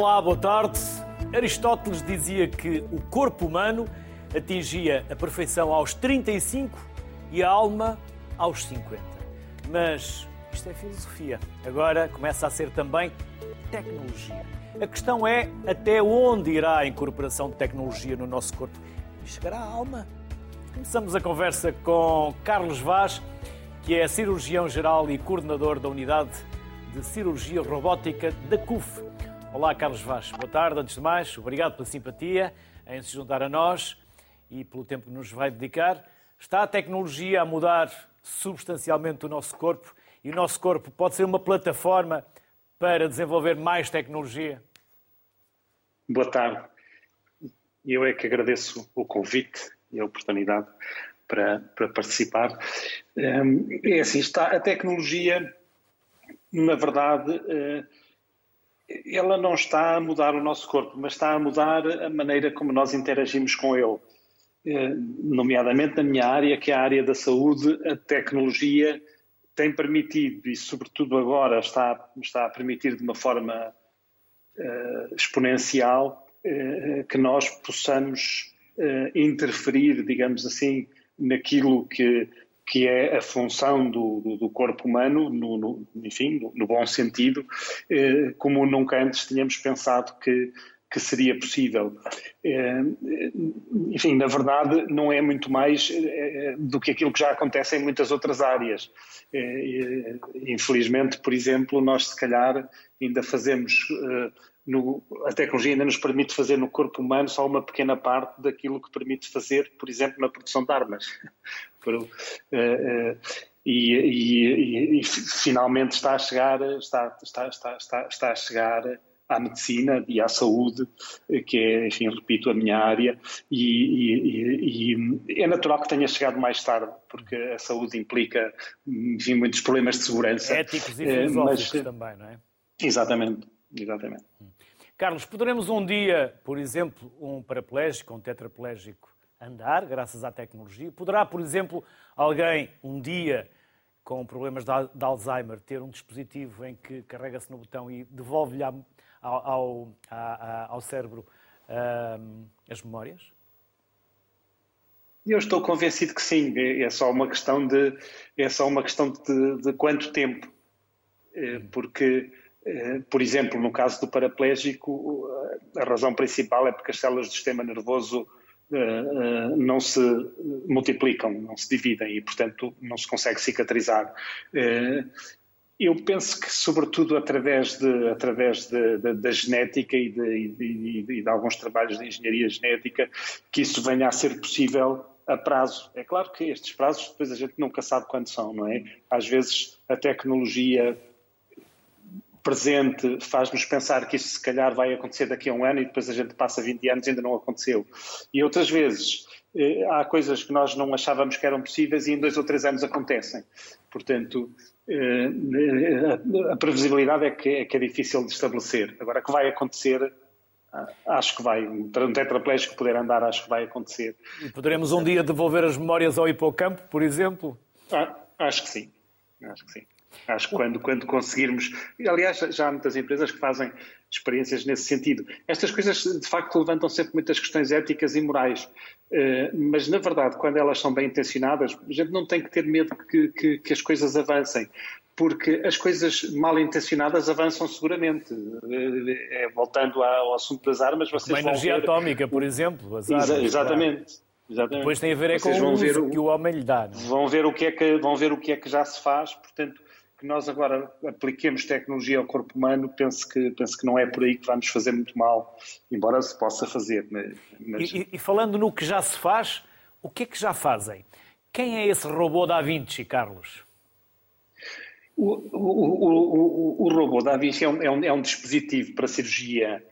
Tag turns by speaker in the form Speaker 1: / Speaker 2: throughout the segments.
Speaker 1: Olá, boa tarde. Aristóteles dizia que o corpo humano atingia a perfeição aos 35 e a alma aos 50. Mas isto é filosofia. Agora começa a ser também tecnologia. A questão é até onde irá a incorporação de tecnologia no nosso corpo? E chegará à alma? Começamos a conversa com Carlos Vaz, que é cirurgião geral e coordenador da unidade de cirurgia robótica da CUF. Olá, Carlos Vaz. Boa tarde. Antes de mais, obrigado pela simpatia em se juntar a nós e pelo tempo que nos vai dedicar. Está a tecnologia a mudar substancialmente o nosso corpo e o nosso corpo pode ser uma plataforma para desenvolver mais tecnologia?
Speaker 2: Boa tarde. Eu é que agradeço o convite e a oportunidade para, para participar. Hum, é assim, está, a tecnologia, na verdade, eh, ela não está a mudar o nosso corpo, mas está a mudar a maneira como nós interagimos com ele. Eh, nomeadamente na minha área, que é a área da saúde, a tecnologia tem permitido, e sobretudo agora está, está a permitir de uma forma uh, exponencial, uh, que nós possamos uh, interferir, digamos assim, naquilo que, que é a função do, do, do corpo humano, no, no enfim, no, no, bom sentido, como nunca antes tínhamos pensado que, que seria possível. Eh, enfim, na verdade, não é muito mais eh, do que aquilo que já acontece em muitas outras áreas. Eh, infelizmente, por exemplo, nós se calhar ainda fazemos. No, a tecnologia ainda nos permite fazer no corpo humano só uma pequena parte daquilo que permite fazer, por exemplo, na produção de armas. e, e, e, finalmente está a chegar, está, está, está, está, está a chegar à medicina e à saúde, que é, enfim, repito, a minha área, e, e, e, é natural que tenha chegado mais tarde, porque a saúde implica, enfim, muitos problemas de segurança.
Speaker 1: Éticos e eh, filosóficos mas, também, não é?
Speaker 2: Exatamente, exatamente.
Speaker 1: Carlos, poderemos um dia, por exemplo, um paraplégico, um tetraplégico andar, graças à tecnologia? Poderá, por exemplo, alguém um dia com problemas de Alzheimer ter um dispositivo em que carrega-se no botão e devolve-lhe ao, ao, ao cérebro um, as memórias?
Speaker 2: Eu estou convencido que sim. É, é só uma questão de é só uma questão de, de quanto tempo, é, porque é, por exemplo, no caso do paraplégico, a razão principal é porque as células do sistema nervoso não se multiplicam, não se dividem e, portanto, não se consegue cicatrizar. Eu penso que, sobretudo através, de, através de, de, da genética e de, de, alguns trabalhos de engenharia genética, que isso venha a ser possível a prazo. É claro que estes prazos depois a gente nunca sabe quando são, não é? Às vezes a tecnologia presente faz-nos pensar que isso se calhar vai acontecer daqui a um ano e depois a gente passa 20 anos e ainda não aconteceu. E outras vezes eh, há coisas que nós não achávamos que eram possíveis e em dois ou três anos acontecem. Portanto, eh, a previsibilidade é que, é que é difícil de estabelecer. Agora, que vai acontecer, ah, acho que vai. Para um tetraplégico poder andar, acho que vai acontecer.
Speaker 1: E poderemos um dia devolver as memórias ao hipocampo, por exemplo?
Speaker 2: Ah, acho que sim. Acho que sim. Acho que quando, quando conseguirmos. Aliás, já há muitas empresas que fazem experiências nesse sentido. Estas coisas, de facto, levantam sempre muitas questões éticas e morais. Eh, mas, na verdade, quando elas são bem intencionadas, a gente não tem que ter medo que, que, que as coisas avancem porque as coisas mal intencionadas avançam seguramente. Eh, é, voltando ao assunto das armas, vocês
Speaker 1: Uma energia
Speaker 2: ver...
Speaker 1: atómica, por exemplo. As armas,
Speaker 2: Exa exatamente.
Speaker 1: Exatamente. Depois tem a ver é com o uso o... que o homem lhe dá.
Speaker 2: Não? É? Vão ver o que é que vão ver o que é que já se faz, portanto que nós agora apliquemos tecnologia ao corpo humano, penso que, penso que não é por aí que vamos fazer muito mal, embora se possa fazer.
Speaker 1: Mas... E, e, falando no que já se faz, o que é que já fazem? Quem é esse robô da Vinci, Carlos?
Speaker 2: O, o, o, o robô da Vinci é um, é, um, é um, dispositivo para cirurgia,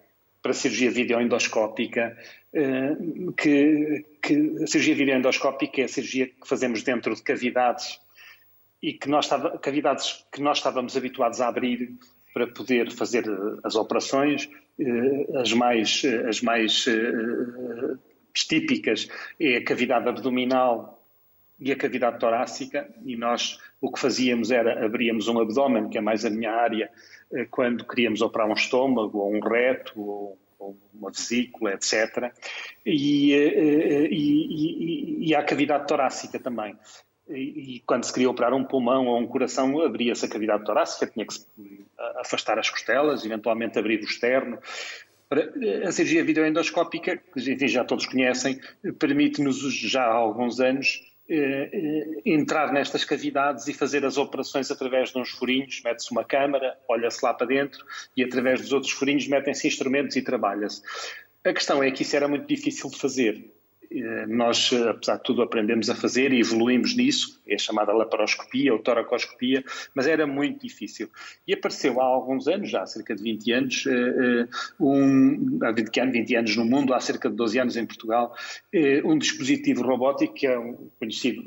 Speaker 2: para cirurgia videoendoscópica, eh, que, que a cirurgia videoendoscópica é a cirurgia que fazemos dentro de cavidades e que nós, cavidades que nós estávamos habituados a abrir para poder fazer eh, as operações, eh, as mais, eh, as mais típicas é a cavidade abdominal e a cavidade torácica, e nós o que fazíamos era abríamos um abdômen, que é mais a minha área, quando queríamos operar um estômago, ou um reto, ou, uma vesícula, etc. E, e, e, e a cavidade torácica também. E, quando se queria operar um pulmão ou um coração, abria-se a cavidade torácica, tinha que afastar as costelas, eventualmente abrir o externo. A cirurgia videoendoscópica, que já todos conhecem, permite-nos já há alguns anos eh, eh, entrar nestas cavidades e fazer as operações através de uns furinhos, mete-se uma câmara, olha-se lá para dentro e através dos outros furinhos metem-se instrumentos e trabalha-se. A questão é que isso era muito difícil de fazer. Eh, nós, apesar de tudo, aprendemos a fazer e evoluímos nisso, é chamada laparoscopia ou toracoscopia, mas era muito difícil. E apareceu há alguns anos, já há cerca de 20 anos, eh, eh, um, há 20 anos, 20 anos no mundo, há cerca de 12 anos em Portugal, um dispositivo robótico que é um conhecido,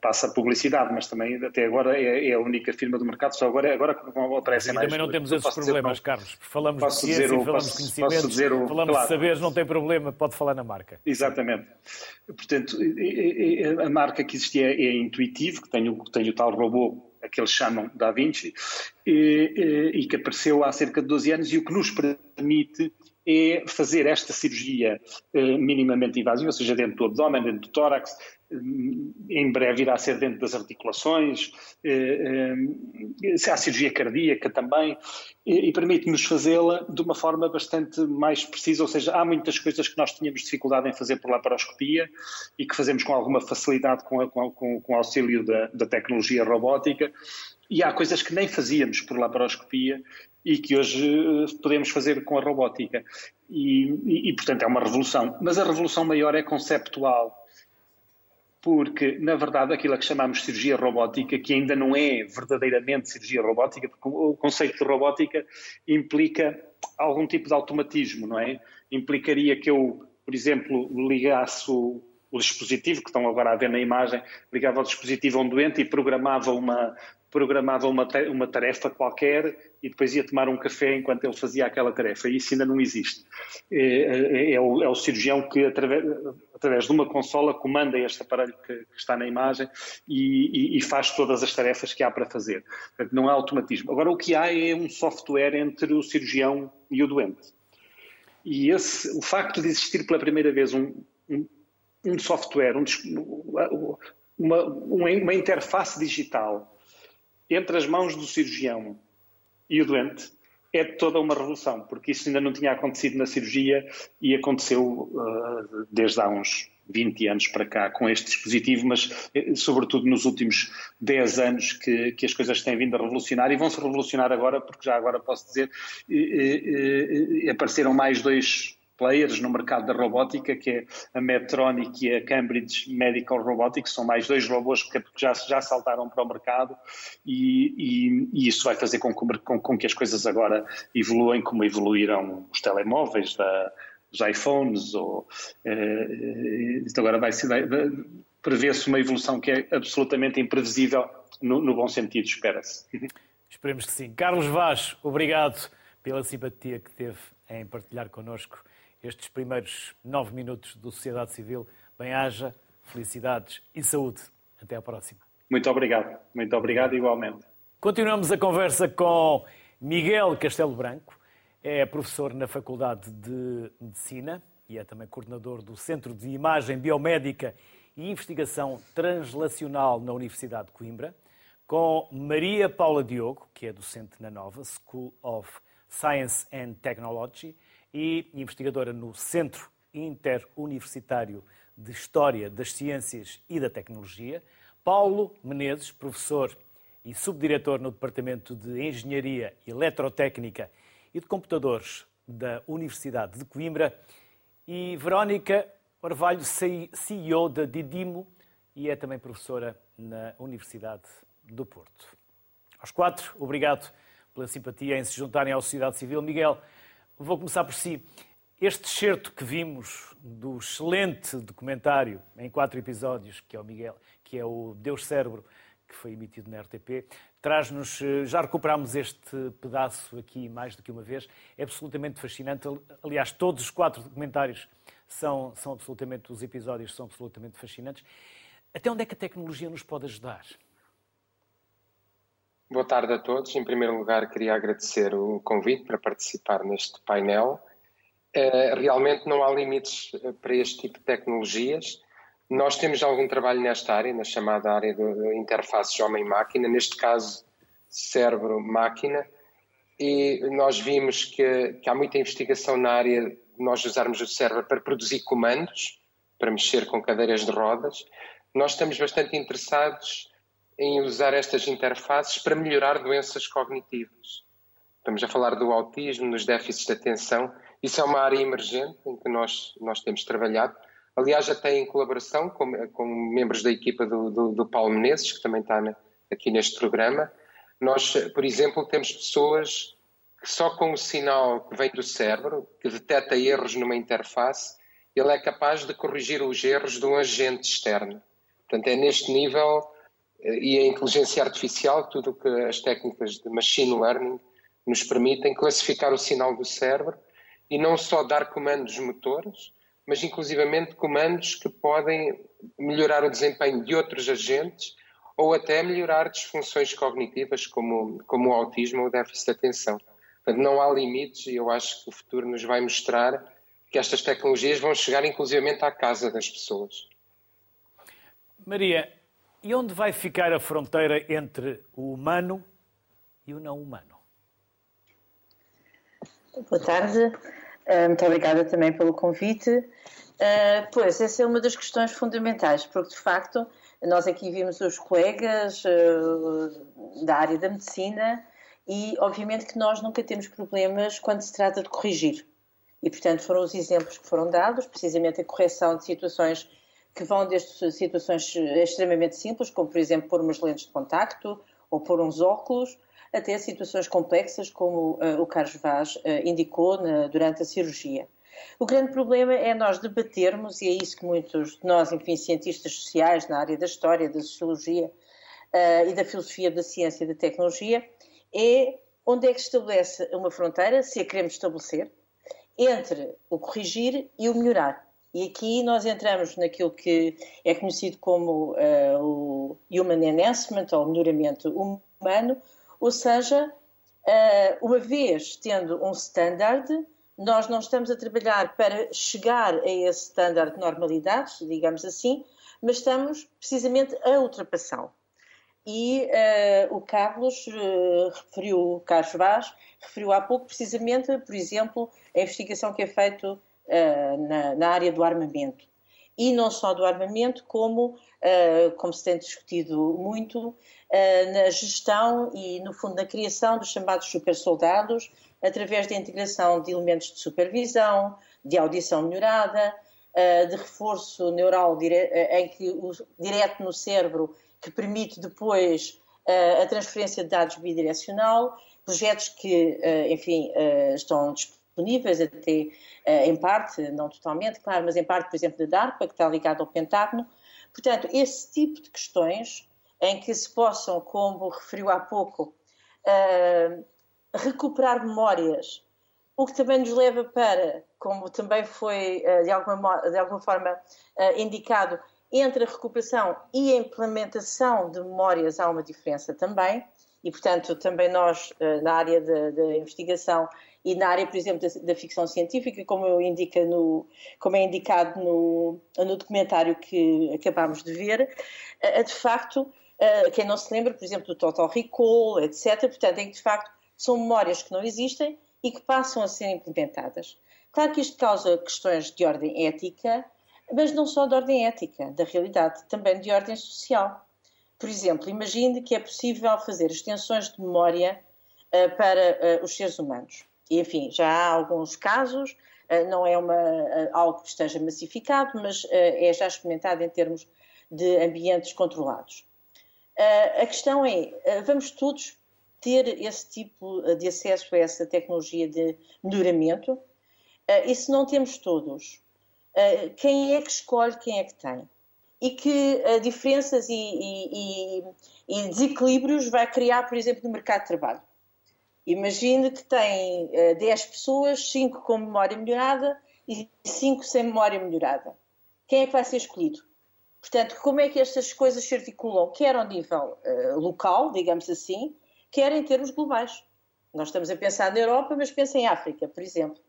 Speaker 2: passa publicidade, mas também até agora é, é, a única firma do mercado, só agora, agora aparecem mais.
Speaker 1: Também não temos esses problemas, dizer, Carlos. Falamos de ciência, o, falamos de conhecimentos, falamos claro. de saberes, não tem problema, pode falar na marca.
Speaker 2: Exato. Exatamente. Portanto, a marca que existia é intuitivo, que tem o, tem o tal robô a que eles chamam Da Vinci, e, e, que apareceu há cerca de 12 anos e o que nos permite é fazer esta cirurgia eh, minimamente invasiva, ou seja, dentro do abdômen, dentro do tórax, em breve irá ser dentro das articulações, eh, eh, se há cirurgia cardíaca também, e permite-nos fazê-la de uma forma bastante mais precisa, ou seja, há muitas coisas que nós tínhamos dificuldade em fazer por laparoscopia e que fazemos com alguma facilidade com, a, com, com o auxílio da, da tecnologia robótica, e há coisas que nem fazíamos por laparoscopia e que hoje eh, podemos fazer com a robótica. E, e, e, portanto, é uma revolução. Mas a revolução maior é conceptual porque, na verdade, aquilo que chamamos cirurgia robótica, que ainda não é verdadeiramente cirurgia robótica, porque o conceito de robótica implica algum tipo de automatismo, não é? Implicaria que eu, por exemplo, ligasse o, o dispositivo, que estão agora a ver na imagem, ligava o dispositivo a um doente e programava uma, programava uma, uma tarefa qualquer e depois ia tomar um café enquanto ele fazia aquela tarefa. Isso ainda não existe. É, é, é, o, é o, cirurgião que, através, através, de uma consola, comanda este aparelho que, que está na imagem e, e, e, faz todas as tarefas que há para fazer. Não há automatismo. Agora, o que há é um software entre o cirurgião e o doente. E esse, o facto de existir pela primeira vez um, um, um software, um, uma, uma interface digital entre as mãos do cirurgião e o doente é toda uma revolução, porque isso ainda não tinha acontecido na cirurgia e aconteceu uh, desde há uns 20 anos para cá com este dispositivo, mas eh, sobretudo nos últimos 10 anos que, que as coisas têm vindo a revolucionar e vão se revolucionar agora, porque já agora posso dizer, apareceram mais dois players no mercado da robótica, que é a Medtronic e a Cambridge Medical Robotics, são mais dois robôs que já, já saltaram para o mercado e, e, e isso vai fazer com, com, com, que as coisas agora evoluem como evoluíram os telemóveis, da, os iPhones, ou, eh, agora vai, vai prevê-se uma evolução que é absolutamente imprevisível, no, no bom sentido, espera-se.
Speaker 1: Esperemos que sim. Carlos Vaz, obrigado pela simpatia que teve em partilhar connosco estes primeiros nove minutos do Sociedade Civil. Bem-haja, felicidades e saúde. Até à próxima.
Speaker 2: Muito obrigado. Muito obrigado igualmente.
Speaker 1: Continuamos a conversa com Miguel Castelo Branco. É professor na Faculdade de Medicina e é também coordenador do Centro de Imagem Biomédica e Investigação Translacional na Universidade de Coimbra. Com Maria Paula Diogo, que é docente na Nova School of Science and Technology e investigadora no Centro Interuniversitário de História das Ciências e da Tecnologia, Paulo Menezes, professor e subdiretor no Departamento de Engenharia Eletrotécnica e de Computadores da Universidade de Coimbra, e Verónica Orvalho, CEO da Didimo e é também professora na Universidade do Porto. Aos quatro, obrigado pela simpatia em se juntarem à sociedade civil. Miguel, Vou começar por si. Este excerto que vimos do excelente documentário em quatro episódios, que é o Miguel, que é o Deus Cérebro, que foi emitido na RTP, traz-nos, eh, já recuperámos este pedaço aqui mais do que uma vez, é absolutamente fascinante. Aliás, todos os quatro documentários são, são absolutamente, os episódios são absolutamente fascinantes. Até onde é que a tecnologia nos pode ajudar?
Speaker 3: Boa tarde a todos. Em primeiro lugar, queria agradecer o convite para participar neste painel. Eh, realmente não há limites eh, para este tipo de tecnologias. Nós temos algum trabalho nesta área, na chamada área de interfaces homem-máquina, neste caso cérebro-máquina, e nós vimos que, que, há muita investigação na área de nós usarmos o cérebro para produzir comandos, para mexer com cadeiras de rodas. Nós estamos bastante interessados em usar estas interfaces para melhorar doenças cognitivas. Estamos a falar do autismo, dos déficits de atenção. Isso é uma área emergente em que nós, nós temos trabalhado. Aliás, até em colaboração com, com membros da equipa do, do, do Paulo Menezes, que também está na, aqui neste programa. Nós, por exemplo, temos pessoas que só com o sinal que vem do cérebro, que detecta erros numa interface, ele é capaz de corrigir os erros de um agente externo. Portanto, é neste nível e a inteligência artificial, tudo o que as técnicas de machine learning nos permitem classificar o sinal do cérebro e não só dar comandos motores, mas inclusivamente comandos que podem melhorar o desempenho de outros agentes ou até melhorar disfunções cognitivas como, como o autismo ou o déficit de atenção. Portanto, não há limites e eu acho que o futuro nos vai mostrar que estas tecnologias vão chegar inclusivamente à casa das pessoas.
Speaker 1: Maria, e onde vai ficar a fronteira entre o humano e o não humano?
Speaker 4: Boa tarde, ah, muito obrigada também pelo convite. Ah, pois, essa é uma das questões fundamentais, porque de facto nós aqui vimos os colegas ah, da área da medicina e obviamente que nós nunca temos problemas quando se trata de corrigir. E portanto foram os exemplos que foram dados, precisamente a correção de situações que vão desde situações extremamente simples, como por exemplo pôr umas lentes de contacto ou pôr uns óculos, até situações complexas, como uh, o Carlos Vaz uh, indicou na, durante a cirurgia. O grande problema é nós debatermos, e é isso que muitos de nós, enfim, cientistas sociais na área da história, da sociologia uh, e da filosofia da ciência e da tecnologia, é onde é que estabelece uma fronteira, se a queremos estabelecer, entre o corrigir e o melhorar. E aqui nós entramos naquilo que é conhecido como uh, o Human Enhancement, ou melhoramento humano, ou seja, uh, uma vez tendo um standard, nós não estamos a trabalhar para chegar a esse standard de normalidade, digamos assim, mas estamos precisamente a ultrapassá-lo. E uh, o Carlos referiu, o Carlos Vaz, referiu há pouco precisamente, por exemplo, a investigação que é feita uh, na, na, área do armamento. E não só do armamento, como, uh, como se tem discutido muito, uh, na gestão e, no fundo, na criação dos chamados super soldados, através da integração de elementos de supervisão, de audição melhorada, de reforço neural dire em que o, direto no cérebro, que permite depois a transferência de dados bidirecional, projetos que, enfim, estão disponíveis disponíveis, até eh, em parte, não totalmente, claro, mas em parte, por exemplo, da DARPA, que está ligado ao Pentágono. Portanto, esse tipo de questões em que se possam, como referiu há pouco, uh, recuperar memórias, o que também nos leva para, como também foi uh, de, alguma, de alguma forma indicado, entre a recuperação e a implementação de memórias há uma diferença também, e portanto também nós, na área da investigação, e na área, por exemplo, da, da ficção científica, como, eu indica no, como é indicado no, no documentário que acabámos de ver, de facto, quem não se lembra, por exemplo, do Total Recall, etc., portanto, é que de facto são memórias que não existem e que passam a ser implementadas. Claro que isto causa questões de ordem ética, mas não só de ordem ética, da realidade, também de ordem social. Por exemplo, imagine que é possível fazer extensões de memória uh, para uh, os seres humanos enfim, já há alguns casos, eh, não é uma, eh, algo que esteja massificado, mas eh, é já experimentado em termos de ambientes controlados. A questão é, vamos todos ter esse tipo de acesso a essa tecnologia de melhoramento? E se não temos todos, quem é que escolhe quem é que tem? E que diferenças e, e, e desequilíbrios vai criar, por exemplo, no mercado de trabalho? Imagine que tem uh, eh, 10 pessoas, 5 com memória melhorada e 5 sem memória melhorada. Quem é que vai ser escolhido? Portanto, como é que estas coisas se articulam, quer ao nível uh, local, digamos assim, quer em termos globais. Nós estamos a pensar na Europa, mas pensa em África, por exemplo.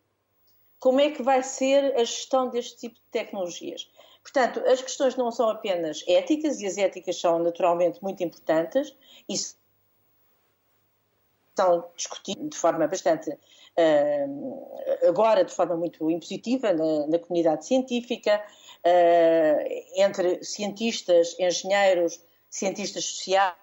Speaker 4: Como é que vai ser a gestão deste tipo de tecnologias? Portanto, as questões não são apenas éticas, e as éticas são naturalmente muito importantes, e são discutidas de forma bastante, uh, agora de forma muito impositiva na, na comunidade científica, uh, entre cientistas, engenheiros, cientistas sociais,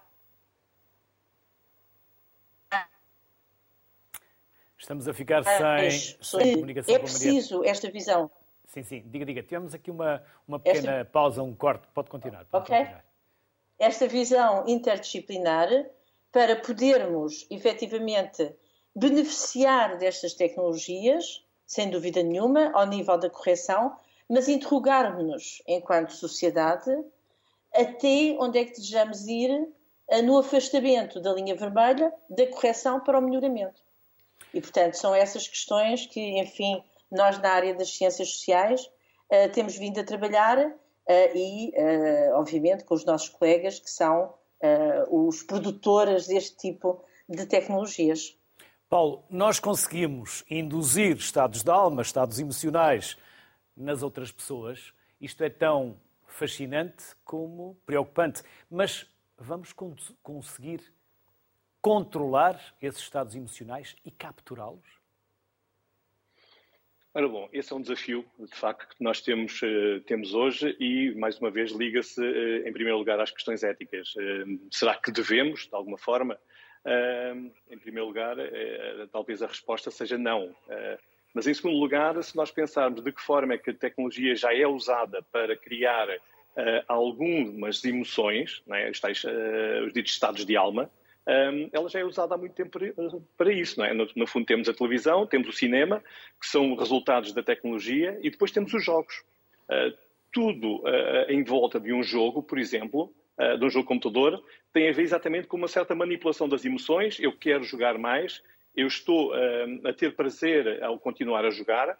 Speaker 1: Estamos a ficar sem, sem comunicação
Speaker 4: é preciso esta visão.
Speaker 1: Sim, sim. Diga, diga. Tivemos aqui uma, uma pequena esta... pausa, um corte. Pode continuar. Pode
Speaker 4: ok. Continuar. Esta visão interdisciplinar para podermos, efetivamente, beneficiar destas tecnologias, sem dúvida nenhuma, ao nível da correção, mas interrogarmos-nos, enquanto sociedade, até onde é que desejamos ir eh, no afastamento da linha vermelha da correção para o melhoramento. E, portanto, são essas questões que, enfim, nós na área das ciências sociais uh, temos vindo a trabalhar uh, e, obviamente, com os nossos colegas que são os produtores deste tipo de tecnologias.
Speaker 1: Paulo, nós conseguimos induzir estados de alma, estados emocionais nas outras pessoas. Isto é tão fascinante como preocupante. Mas vamos conseguir controlar esses estados emocionais e capturá-los?
Speaker 5: Ora bom, esse é um desafio, de facto, que nós temos, uh, temos hoje e, mais uma vez, liga-se, uh, em primeiro lugar, às questões éticas. Uh, será que devemos, de alguma forma? em primeiro lugar, talvez a resposta seja não. mas, em segundo lugar, se nós pensarmos de que forma é que a tecnologia já é usada para criar algumas emoções, é? os, tais, os ditos estados de alma, um, ela já é usada há muito tempo para, isso, não é? No, no, fundo temos a televisão, temos o cinema, que são resultados da tecnologia, e depois temos os jogos. Uh, tudo uh, em volta de um jogo, por exemplo, uh, de um jogo computador, tem a ver exatamente com uma certa manipulação das emoções. Eu quero jogar mais, eu estou a ter prazer ao continuar a jogar,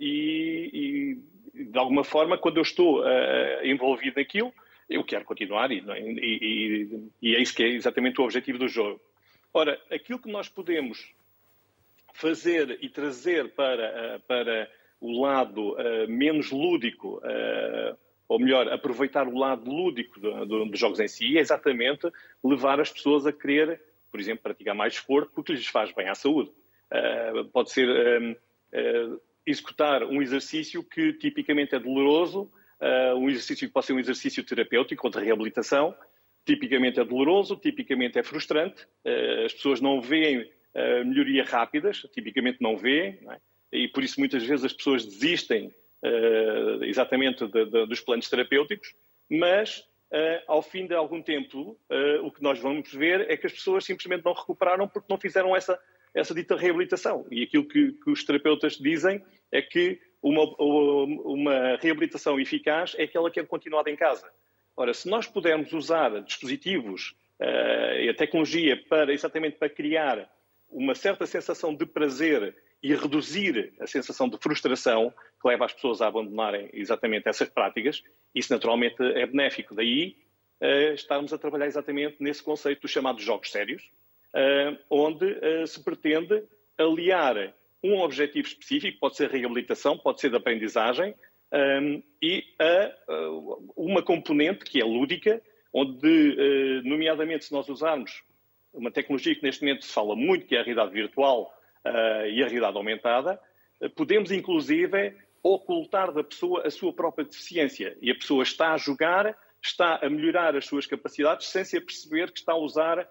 Speaker 5: e, e, de alguma forma, quando eu estou envolvido naquilo, eu quero continuar e, é? e, e, e, é isso que é exatamente o objetivo do jogo. Ora, aquilo que nós podemos fazer e trazer para, eh, para o lado uh, menos lúdico, uh, ou melhor, aproveitar o lado lúdico do, do, dos jogos em si, é exatamente levar as pessoas a querer, por exemplo, praticar mais esforço porque lhes faz bem à saúde. Pode ser executar um exercício que tipicamente é doloroso, uh, um exercício que pode ser um exercício terapêutico ou de reabilitação, tipicamente é doloroso, tipicamente é frustrante, uh, as pessoas não veem uh, melhoria rápidas, tipicamente não veem, não é? e por isso muitas vezes as pessoas desistem uh, exatamente de, de, dos planos terapêuticos, mas ao fim de algum tempo o que nós vamos ver é que as pessoas simplesmente não recuperaram porque não fizeram essa, essa dita reabilitação. E aquilo que, que os terapeutas dizem é que uma, uma reabilitação eficaz é aquela que é continuada em casa. Ora, se nós pudermos usar dispositivos uh, e a tecnologia para exatamente para criar uma certa sensação de prazer e reduzir a sensação de frustração que leva as pessoas a abandonarem exatamente essas práticas, isso naturalmente é benéfico. Daí uh, estarmos a trabalhar exatamente nesse conceito dos chamados jogos sérios, uh, onde uh, se pretende aliar um objetivo específico, pode ser reabilitação, pode ser de aprendizagem, um, e a, uma componente que é lúdica, onde, uh, nomeadamente, se nós usarmos uma tecnologia que neste momento se fala muito, que é a realidade virtual uh, e a realidade aumentada, uh, podemos, inclusive, ocultar da pessoa a sua própria deficiência. E a pessoa está a jogar, está a melhorar as suas capacidades, sem se aperceber que está a usar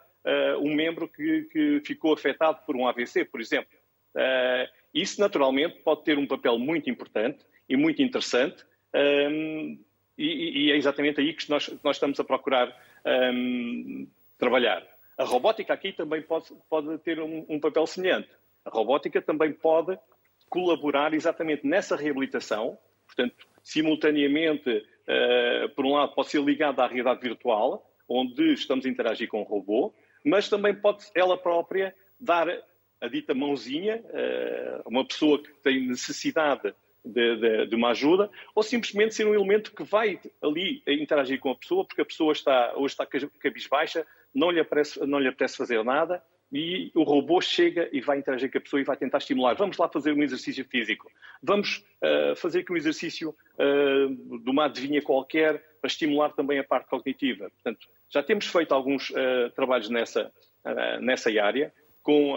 Speaker 5: um membro que, que ficou afetado por um AVC, por exemplo. Uh, isso, naturalmente, pode ter um papel muito importante e muito interessante, um, e, e, é exatamente aí que nós, nós estamos a procurar um, trabalhar. A robótica aqui também pode, pode ter um, um, papel semelhante. A robótica também pode colaborar exatamente nessa reabilitação, portanto, simultaneamente, uh, por um lado, pode ser ligada à realidade virtual, onde estamos a interagir com o robô, mas também pode ela própria dar a dita mãozinha, eh, uma pessoa que tem necessidade de, de, de, uma ajuda, ou simplesmente ser um elemento que vai ali interagir com a pessoa, porque a pessoa está, hoje está cabisbaixa, não lhe, apetece, não lhe apetece fazer nada, e o robô chega e vai interagir com a pessoa e vai tentar estimular. Vamos lá fazer um exercício físico. Vamos uh, fazer aqui um exercício uh, de uma adivinha qualquer para estimular também a parte cognitiva. Portanto, já temos feito alguns uh, trabalhos nessa, nessa área. Com,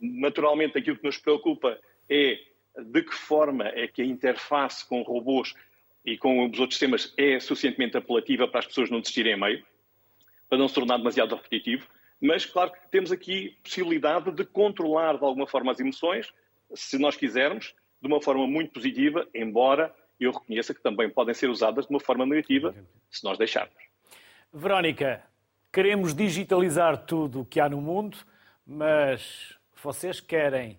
Speaker 5: naturalmente, aquilo que nos preocupa é de que forma é que a interface com robôs e com os outros sistemas é suficientemente apelativa para as pessoas não desistirem a meio, para não se tornar demasiado repetitivo mas claro que temos aqui possibilidade de controlar de alguma forma as emoções, se nós quisermos, de uma forma muito positiva, embora eu reconheça que também podem ser usadas de uma forma negativa, se nós deixarmos.
Speaker 1: Verónica, queremos digitalizar tudo o que há no mundo, mas vocês querem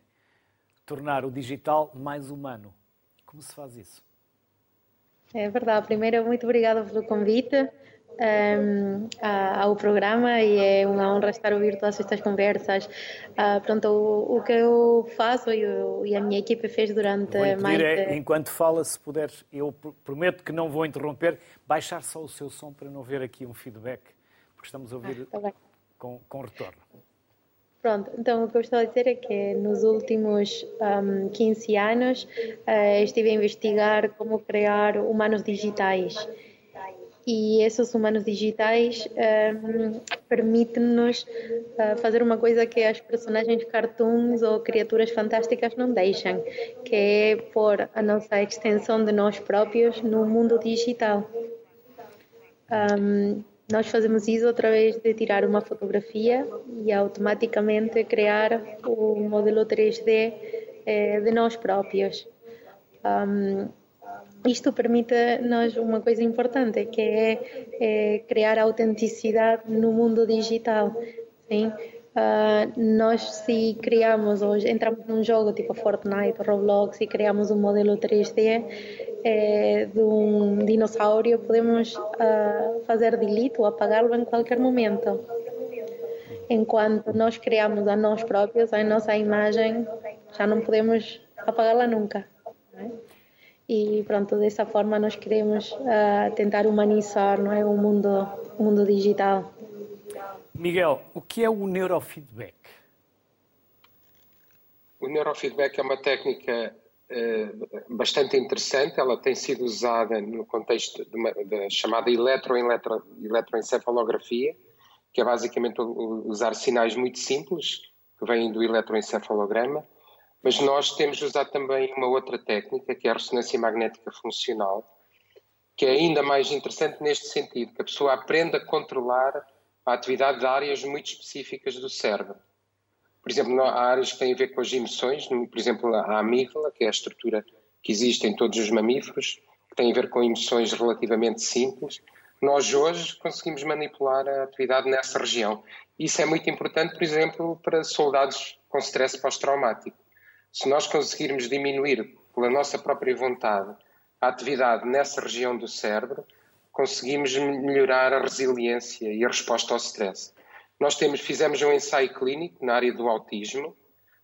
Speaker 1: tornar o digital mais humano. Como se faz isso?
Speaker 6: É verdade. Primeiro, muito obrigada pelo convite um, ao programa e é uma honra estar a ouvir todas estas conversas. Uh, pronto, o, o, que eu faço e, o, e, a minha equipe fez durante
Speaker 1: vou
Speaker 6: mais.
Speaker 1: É, enquanto fala, se puder, eu prometo que não vou interromper, baixar só o seu som para não ver aqui um feedback, porque estamos a ouvir ah, tá com, com retorno.
Speaker 6: Pronto, então o que eu estou a dizer é que nos últimos um, 15 anos uh, estive a investigar como criar humanos digitais e esses humanos digitais um, permitem-nos uh, fazer uma coisa que as personagens cartoons ou criaturas fantásticas não deixam, que é pôr a nossa extensão de nós próprios no mundo digital. Um, nós fazemos isso através de tirar uma fotografia e automaticamente criar o modelo 3D eh, de nós próprios. Um, isto permite-nos uma coisa importante, que é, é, criar autenticidade no mundo digital. Sim? Uh, nós, se criamos, ou entramos num jogo tipo Fortnite, Roblox, e criamos um modelo 3D é, de um dinossauro, podemos uh, fazer delete ou apagá-lo em qualquer momento. Enquanto nós criamos a nós próprios, a nossa imagem, já não podemos apagá-la nunca. Né? e pronto dessa forma nós queremos uh, tentar humanizar não é o mundo o mundo digital
Speaker 1: Miguel o que é o neurofeedback?
Speaker 3: O neurofeedback é uma técnica uh, bastante interessante. Ela tem sido usada no contexto uma, da chamada eletro, eletro, eletroencefalografia que é basicamente usar sinais muito simples que vêm do eletroencefalograma. Mas nós temos usado também uma outra técnica, que é a ressonância magnética funcional, que é ainda mais interessante neste sentido, que a pessoa aprende a controlar a atividade de áreas muito específicas do cérebro. Por exemplo, há áreas que têm a ver com as emoções, por exemplo, a amígdala, que é a estrutura que existe em todos os mamíferos, que tem a ver com emoções relativamente simples. Nós hoje conseguimos manipular a atividade nessa região. Isso é muito importante, por exemplo, para soldados com stress pós-traumático se nós conseguirmos diminuir pela nossa própria vontade a atividade nessa região do cérebro, conseguimos melhorar a resiliência e a resposta ao stress. Nós temos, fizemos um ensaio clínico na área do autismo,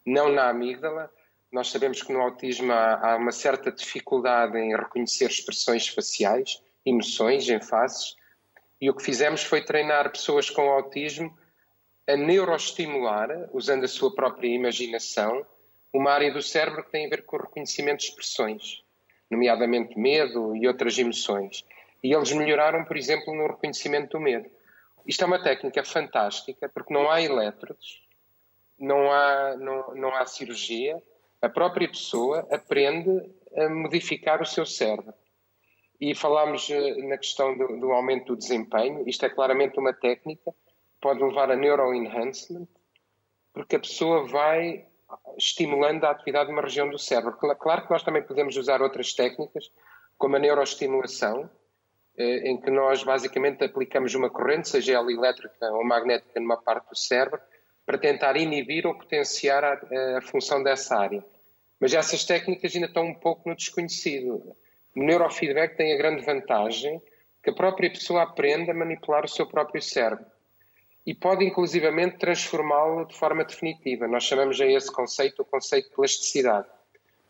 Speaker 3: não na amígdala. Nós sabemos que no autismo há, há uma certa dificuldade em reconhecer expressões faciais, emoções em faces, e o que fizemos foi treinar pessoas com autismo a neuroestimular, usando a sua própria imaginação, uma área do cérebro que tem a ver com o reconhecimento de expressões, nomeadamente medo e outras emoções. E eles melhoraram, por exemplo, no reconhecimento do medo. Isto é uma técnica fantástica porque não há elétrodos, não há, não, não há cirurgia, a própria pessoa aprende a modificar o seu cérebro. E falámos eh, na questão do, do aumento do desempenho, isto é claramente uma técnica pode levar a neuroenhancement, porque a pessoa vai estimulando a atividade de uma região do cérebro. Claro que nós também podemos usar outras técnicas, como a neuroestimulação, em que nós basicamente aplicamos uma corrente, seja ela elétrica ou magnética, numa parte do cérebro, para tentar inibir ou potenciar a, a função dessa área. Mas essas técnicas ainda estão um pouco no desconhecido. O neurofeedback tem a grande vantagem que a própria pessoa aprende a manipular o seu próprio cérebro e pode inclusivamente transformá-lo de forma definitiva. Nós chamamos a esse conceito o conceito de plasticidade.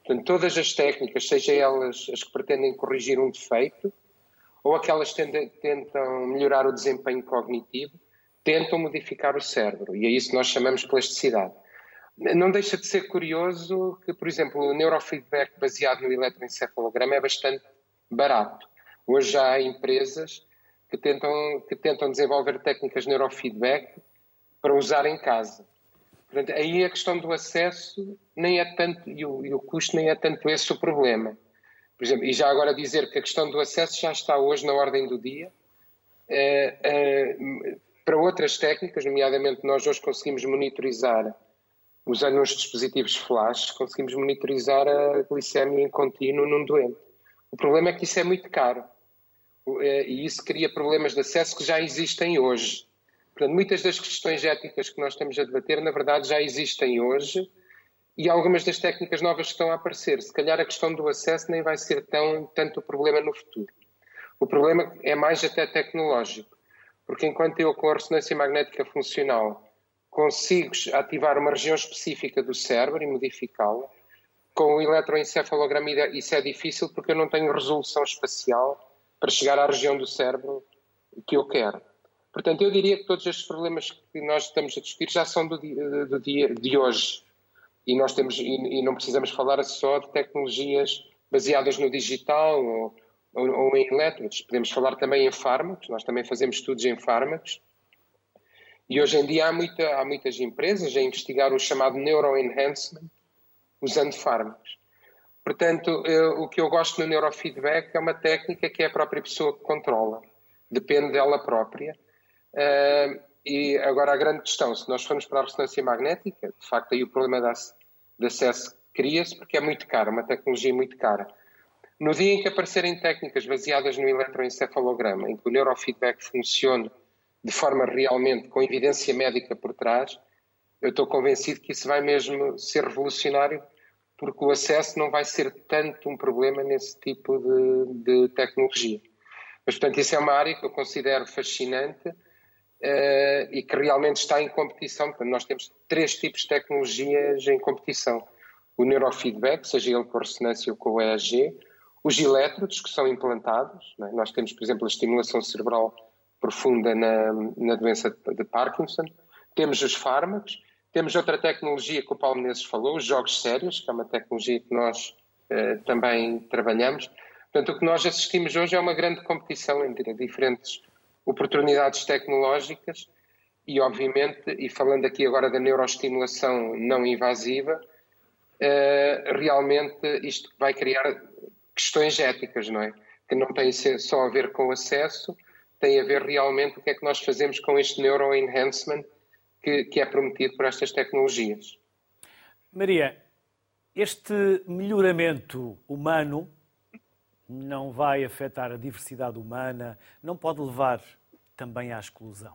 Speaker 3: Portanto, todas as técnicas, seja elas as que pretendem corrigir um defeito ou aquelas que tentam melhorar o desempenho cognitivo, tentam modificar o cérebro. E é isso que nós chamamos plasticidade. Não deixa de ser curioso que, por exemplo, o neurofeedback baseado no eletroencefalograma é bastante barato. Hoje há empresas que tentam, que tentam desenvolver técnicas de neurofeedback para usar em casa. Portanto, aí a questão do acesso nem é tanto, e o, e o custo nem é tanto esse o problema. Por exemplo, e já agora dizer que a questão do acesso já está hoje na ordem do dia. É, é, para outras técnicas, nomeadamente nós hoje conseguimos monitorizar, usando uns dispositivos flash, conseguimos monitorizar a glicemia em contínuo num doente. O problema é que isso é muito caro. É, e isso cria problemas de acesso que já existem hoje. Portanto, muitas das questões éticas que nós estamos a debater, na verdade, já existem hoje e algumas das técnicas novas estão a aparecer. Se calhar a questão do acesso nem vai ser tão, tanto o problema no futuro. O problema é mais até tecnológico, porque enquanto eu com a ressonância magnética funcional consigo ativar uma região específica do cérebro e modificá-la, com o eletroencefalograma isso é difícil porque eu não tenho resolução espacial para chegar à região do cérebro que eu quero. Portanto, eu diria que todos estes problemas que nós estamos a discutir já são do dia, do dia de hoje. E nós temos e, e, não precisamos falar só de tecnologias baseadas no digital ou, ou, ou em elétricos. Podemos falar também em fármacos. Nós também fazemos estudos em fármacos. E hoje em dia há, muita, há muitas empresas a investigar o chamado neuroenhancement usando fármacos. Portanto, eu, o que eu gosto no neurofeedback é uma técnica que é a própria pessoa que controla. Depende dela própria Uh, e agora a grande questão, se nós formos para a ressonância magnética, de facto aí o problema de acesso cria-se porque é muito caro, uma tecnologia muito cara. No dia em que aparecerem técnicas baseadas no eletroencefalograma, em que o neurofeedback funcione de forma realmente com evidência médica por trás, eu estou convencido que isso vai mesmo ser revolucionário, porque o acesso não vai ser tanto um problema nesse tipo de, de tecnologia. Mas, portanto, isso é uma área que eu considero fascinante uh, e que realmente está em competição. Portanto, nós temos três tipos de tecnologias em competição. O neurofeedback, seja ele com ressonância ou com o EEG, os elétrodos que são implantados, é? nós temos, por exemplo, a estimulação cerebral profunda na, na doença de Parkinson, temos os fármacos, temos outra tecnologia que o Paulo Menezes falou, os jogos sérios, que é uma tecnologia que nós uh, também trabalhamos. Portanto, o que nós assistimos hoje é uma grande competição entre diferentes oportunidades tecnológicas e, obviamente, e falando aqui agora da neuroestimulação não invasiva, uh, realmente isto vai criar questões éticas, não é? Que não têm só a ver com o acesso, tem a ver realmente o que é que nós fazemos com este neuroenhancement que, que é prometido por estas tecnologias.
Speaker 1: Maria, este melhoramento humano não vai afetar a diversidade humana, não pode levar também à exclusão?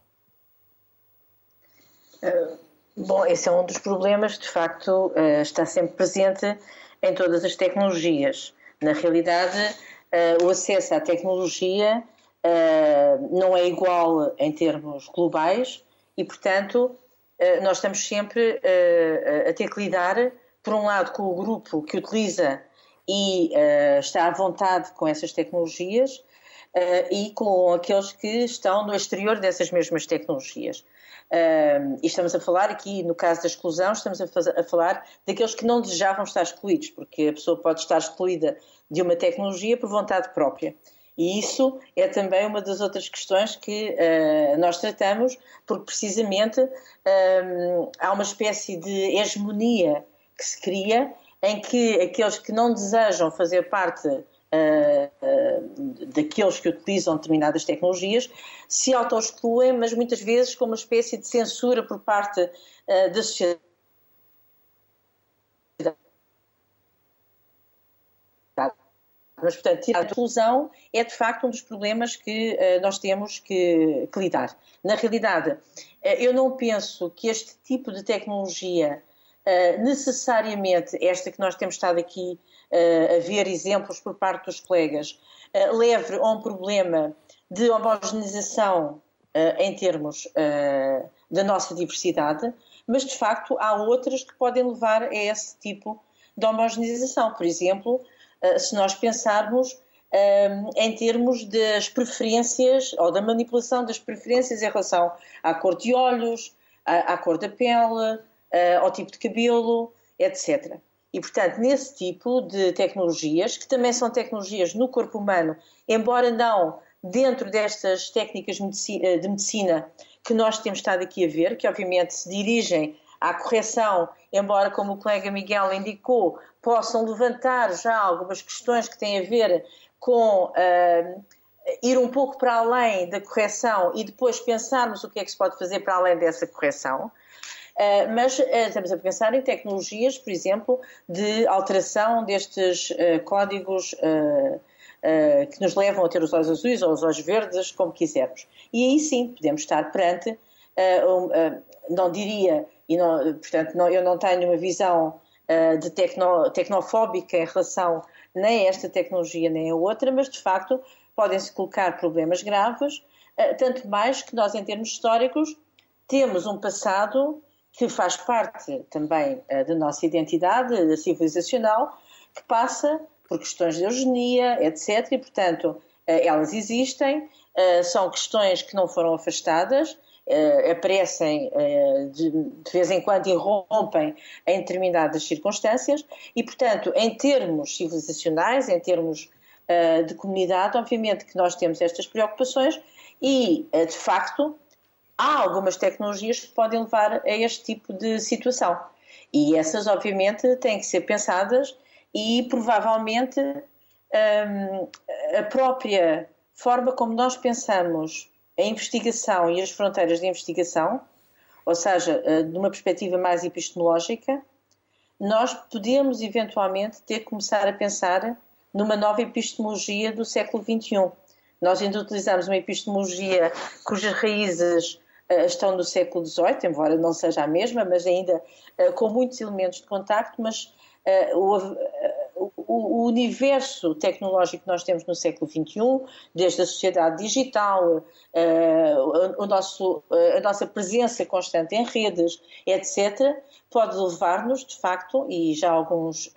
Speaker 4: Uh, bom, esse é um dos problemas, de facto, uh, está sempre presente em todas as tecnologias. Na realidade, uh, o acesso à tecnologia não é igual em termos globais e, portanto, nós estamos sempre a ter que lidar, por um lado, com o grupo que utiliza e uh, está à vontade com essas tecnologias uh, e com aqueles que estão no exterior dessas mesmas tecnologias. Uh, e estamos a falar aqui, no caso da exclusão, estamos a, a, falar daqueles que não desejavam estar excluídos, porque a pessoa pode estar excluída de uma tecnologia por vontade própria. E isso é também uma das outras questões que uh, nós tratamos, porque precisamente uh, há uma espécie de hegemonia que se cria em que aqueles que não desejam fazer parte uh, uh, daqueles que utilizam determinadas tecnologias se auto-excluem, mas muitas vezes com uma espécie de censura por parte uh, da sociedade. Mas, portanto, a exclusão é de facto um dos problemas que uh, nós temos que, que, lidar. Na realidade, uh, eu não penso que este tipo de tecnologia eh, necessariamente esta que nós temos estado aqui uh, a ver exemplos por parte dos colegas, uh, leve a um problema de homogeneização em termos da nossa diversidade, mas de facto há outras que podem levar a esse tipo de homogeneização. Por exemplo, se nós pensarmos em termos das preferências ou da manipulação das preferências em relação à cor de olhos, à, à cor da pele, ao tipo de cabelo, etc. E, portanto, nesse tipo de tecnologias, que também são tecnologias no corpo humano, embora não dentro destas técnicas de medicina que nós temos estado aqui a ver, que obviamente se dirigem à correção, embora, como o colega Miguel indicou, possam levantar já algumas questões que têm a ver com uh, ir um pouco para além da correção e depois pensarmos o que é que se pode fazer para além dessa correção. Uh, mas uh, estamos a pensar em tecnologias, por exemplo, de alteração destes códigos que nos levam a ter os olhos azuis ou os olhos verdes, como quisermos. E aí sim podemos estar perante, não diria, e não, portanto eu não tenho uma visão de tecno, tecnofóbica em relação nem esta tecnologia nem a outra, mas de facto podem-se colocar problemas graves, eh, tanto mais que nós, em termos históricos, temos um passado que faz parte também eh, da nossa identidade civilizacional, que passa por questões de eugenia, etc. E, portanto, eh, elas existem, são questões que não foram afastadas, aparecem de, vez em quando e rompem em determinadas circunstâncias e, portanto, em termos civilizacionais, em termos de comunidade, obviamente que nós temos estas preocupações e, de facto, há algumas tecnologias que podem levar a este tipo de situação. E essas, obviamente, têm que ser pensadas e provavelmente um, a própria forma como nós pensamos a investigação e as fronteiras de investigação, ou seja, eh, de uma perspectiva mais epistemológica, nós podemos eventualmente ter que começar a pensar numa nova epistemologia do século XXI. Nós ainda utilizamos uma epistemologia cujas raízes estão no século XVIII, embora não seja a mesma, mas ainda uh, com muitos elementos de contacto, mas uh, o, o, universo tecnológico que nós temos no século XXI, desde a sociedade digital, o nosso, a nossa presença constante em redes, etc., pode levar-nos, de facto, e já alguns,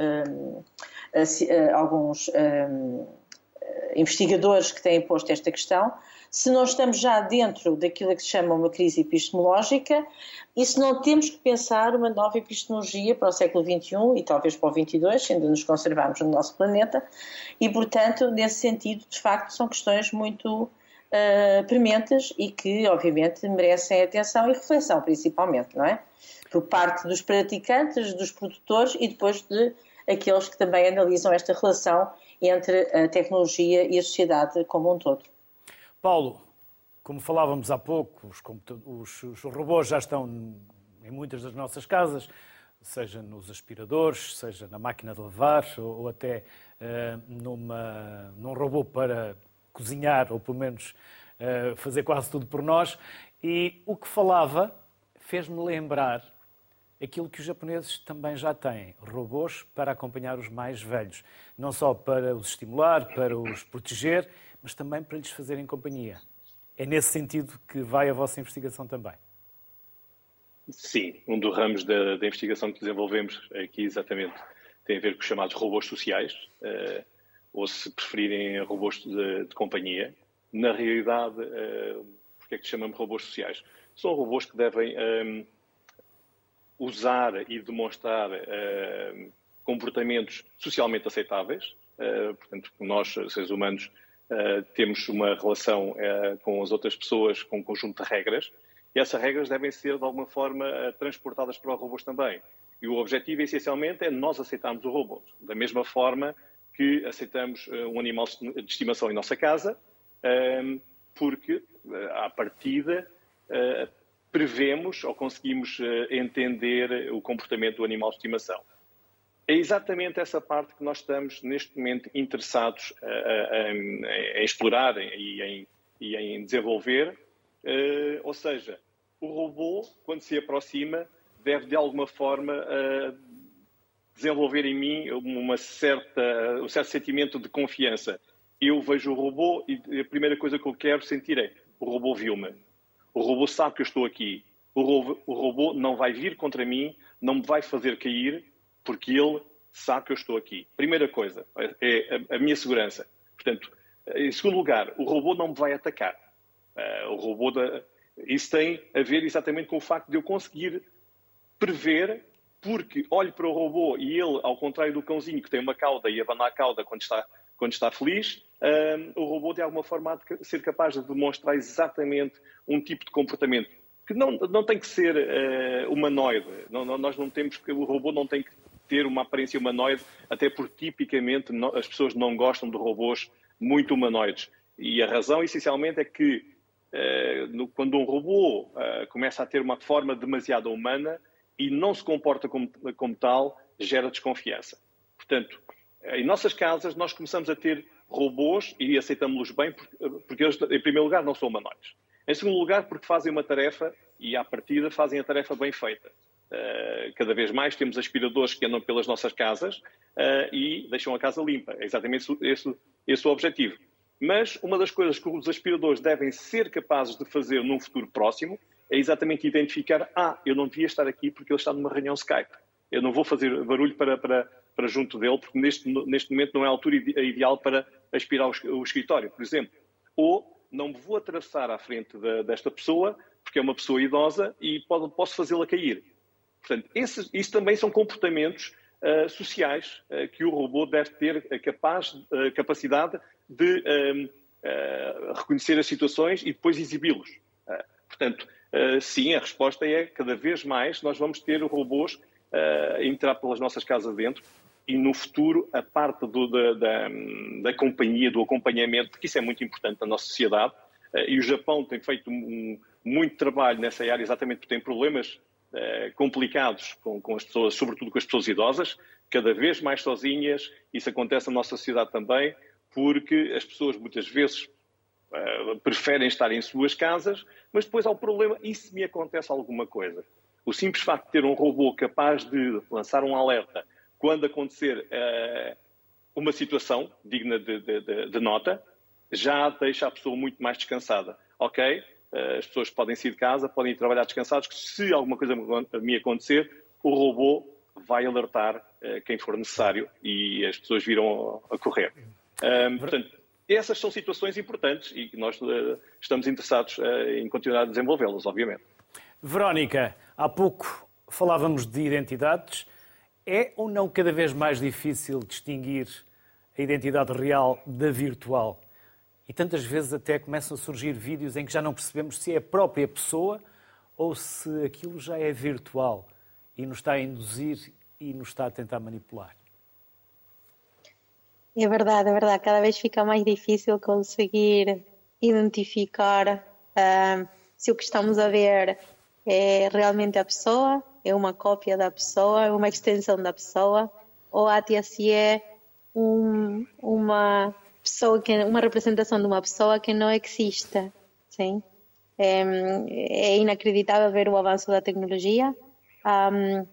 Speaker 4: alguns investigadores que têm posto esta questão, se não estamos já dentro daquilo que se chama uma crise epistemológica e se não temos que pensar uma nova epistemologia para o século XXI e talvez para o XXII, se ainda nos conservarmos no nosso planeta, e, portanto, nesse sentido, de facto, são questões muito uh, prementes e que, obviamente, merecem atenção e reflexão, principalmente, não é? Por parte dos praticantes, dos produtores e depois de aqueles que também analisam esta relação entre a tecnologia e a sociedade como um todo.
Speaker 1: Paulo, como falávamos há pouco, os, os, os robôs já estão em muitas das nossas casas, seja nos aspiradores, seja na máquina de lavar ou, ou até uh, numa, num robô para cozinhar ou pelo menos uh, fazer quase tudo por nós. E o que falava fez-me lembrar aquilo que os japoneses também já têm, robôs para acompanhar os mais velhos, não só para os estimular, para os proteger, mas também para lhes fazerem companhia. É nesse sentido que vai a vossa investigação também?
Speaker 5: Sim, um dos ramos da, da investigação que desenvolvemos aqui exatamente tem a ver com os chamados robôs sociais, uh, ou se preferirem robôs de, de companhia. Na realidade, uh, porque é que chamamos robôs sociais? São robôs que devem um, ehm, usar e demonstrar uh, comportamentos socialmente aceitáveis. Uh, portanto, nós, seres humanos, uh, temos uma relação uh, com as outras pessoas com um conjunto de regras e essas regras devem ser, de alguma forma, uh, transportadas para os robôs também. E o objetivo, essencialmente, é nós aceitarmos o robô. Da mesma forma que aceitamos um animal de estimação em nossa casa, porque, à partida, prevemos ou conseguimos entender o comportamento do animal de estimação. É exatamente essa parte que nós estamos, neste momento, interessados em, explorar e em, e em desenvolver. Uh, ou seja, o robô, quando se aproxima, deve, de alguma forma, uh, desenvolver em mim uma certa, um certo sentimento de confiança. Eu vejo o robô e a primeira coisa que eu quero sentir é o robô viu-me. O robô sabe que eu estou aqui. O robô, o robô não vai vir contra mim, não me vai fazer cair, porque ele sabe que eu estou aqui. Primeira coisa é a, a minha segurança. Portanto, em segundo lugar, o robô não me vai atacar. Uh, o robô da... Isso tem a ver exatamente com o facto de eu conseguir prever, porque olho para o robô e ele, ao contrário do cãozinho que tem uma cauda e abana a cauda quando está, quando está feliz, uh, o robô de alguma forma há de ser capaz de demonstrar exatamente um tipo de comportamento que não, não tem que ser uh, humanoide. Não, não, nós não temos que o robô não tem que ter uma aparência humanoide, até porque tipicamente as pessoas não gostam de robôs muito humanoides. E a razão, essencialmente, é que eh, quando um robô eh, começa a ter uma forma demasiado humana e não se comporta como, como tal, gera desconfiança. Portanto, em nossas casas, nós começamos a ter robôs e aceitamos-los bem porque eles, em primeiro lugar, não são humanoides. Em segundo lugar, porque fazem uma tarefa e, à partida, fazem a tarefa bem feita. Uh, cada vez mais temos aspiradores que andam pelas nossas casas uh, e deixam a casa limpa. É exatamente esse, esse o objetivo. Mas uma das coisas que os aspiradores devem ser capazes de fazer num futuro próximo é exatamente identificar: ah, eu não devia estar aqui porque ele está numa reunião Skype. Eu não vou fazer barulho para, para, para junto dele, porque neste, neste momento não é a altura ideal para aspirar o escritório, por exemplo. Ou não me vou atravessar à frente da, desta pessoa, porque é uma pessoa idosa e pode, posso fazê-la cair. Portanto, esses, isso também são comportamentos uh, sociais uh, que o robô deve ter a capaz, uh, capacidade de reconhecer as situações e depois exibi-los. portanto, sim, a resposta é cada vez mais nós vamos ter robôs a entrar pelas nossas casas dentro e no futuro a parte do, da, da, da, companhia, do acompanhamento, que isso é muito importante na nossa sociedade. E o Japão tem feito um, muito trabalho nessa área exatamente porque tem problemas complicados com, com, as pessoas, sobretudo com as pessoas idosas, cada vez mais sozinhas. Isso acontece na nossa sociedade também, porque as pessoas muitas vezes uh, preferem estar em suas casas, mas depois há o problema: e se me acontece alguma coisa? O simples facto de ter um robô capaz de lançar um alerta quando acontecer uh, uma situação digna de, de, de, nota, já deixa a pessoa muito mais descansada. Ok, eh, as pessoas podem sair de casa, podem ir trabalhar descansados, que se alguma coisa me acontecer, o robô vai alertar eh, quem for necessário e as pessoas viram a correr. Um, portanto, essas são situações importantes e que nós estamos interessados em continuar a desenvolvê-las, obviamente.
Speaker 1: Verónica, há pouco falávamos de identidades. É ou não cada vez mais difícil distinguir a identidade real da virtual? E tantas vezes até começam a surgir vídeos em que já não percebemos se é a própria pessoa ou se aquilo já é virtual e nos está a induzir e nos está a tentar manipular.
Speaker 6: É verdade, é verdade. Cada vez fica mais difícil conseguir identificar uh, se o que estamos a ver é realmente a pessoa, é uma cópia da pessoa, é uma extensão da pessoa, ou até se é um, uma pessoa que uma representação de uma pessoa que não existe, sim. É, é inacreditável ver o avanço da tecnologia. Um,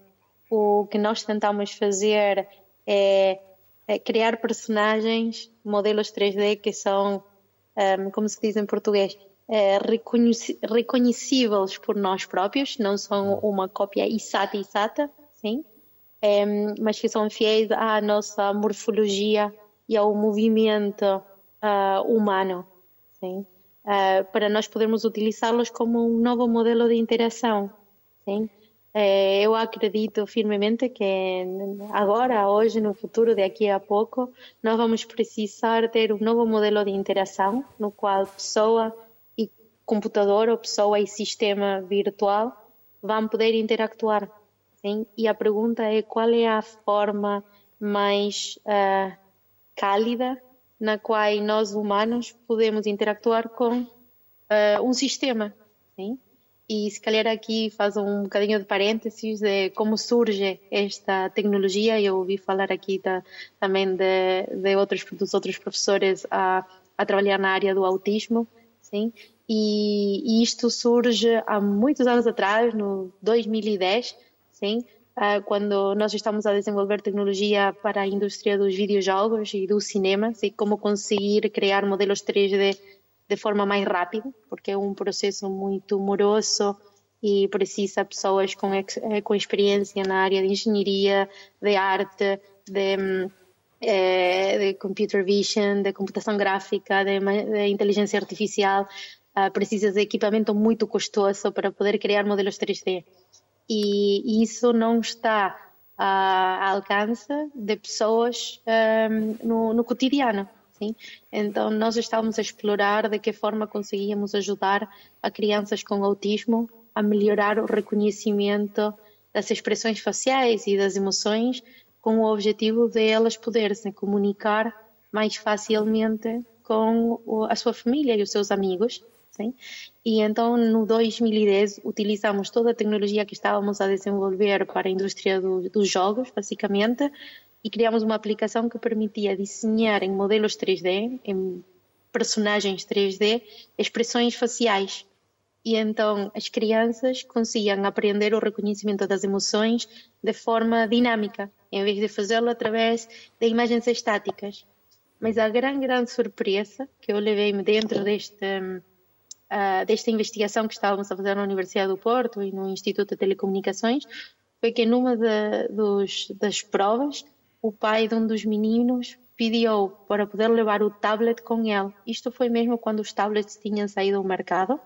Speaker 6: o que nós tentamos fazer é, é, criar personagens, modelos 3D que são, um, como se diz em português, é, reconhecíveis por nós próprios, não são uma cópia exata exata, sim, mas que são fiéis à nossa morfologia e ao movimento uh, humano, sim? Uh, para nós podermos utilizá-los como um novo modelo de interação. Sim? Uh, eu acredito firmemente que agora, hoje, no futuro, daqui a pouco, nós vamos precisar ter um novo modelo de interação no qual pessoa e computador, ou pessoa e sistema virtual vão poder interactuar. Sim? E a pergunta é qual é a forma mais uh, cálida na qual nós humanos podemos interactuar com uh, um sistema. Sim? E se calhar aqui faz um bocadinho de parênteses de como surge esta tecnologia. Eu ouvi falar aqui da, também de, de outros, dos outros professores a, a trabalhar na área do autismo. Sim? E, e isto surge há muitos anos atrás, no 2010, sim? Uh, quando nós estamos a desenvolver tecnologia para a indústria dos videojogos e do cinema, assim, como conseguir criar modelos 3D de forma mais rápida, porque é um processo muito moroso e precisa pessoas com, com experiência na área de engenharia, de arte, de, eh, de computer vision, de computação gráfica, de, de inteligência artificial, uh, precisa de equipamento muito custoso para poder criar modelos 3D. E, isso não está a alcance de pessoas um, no, no cotidiano. Sim? Então, nós estávamos a explorar de que forma conseguíamos ajudar a crianças com autismo a melhorar o reconhecimento das expressões faciais e das emoções, com o objetivo de elas poderem se comunicar mais facilmente com a sua família e os seus amigos. Sim? E então, no 2010, utilizamos toda a tecnologia que estávamos a desenvolver para a indústria do, dos jogos, basicamente, e criamos uma aplicação que permitia desenhar em modelos 3D, em personagens 3D, expressões faciais. E então as crianças conseguiam aprender o reconhecimento das emoções de forma dinâmica, em vez de fazê-lo através de imagens estáticas. Mas a grande, grande surpresa que eu levei-me dentro deste, uh, desta investigação que estávamos a fazer na Universidade do Porto e no Instituto de Telecomunicações foi que numa de, dos, das provas o pai de um dos meninos pediu para poder levar o tablet com ele. Isto foi mesmo quando os tablets tinham saído ao mercado.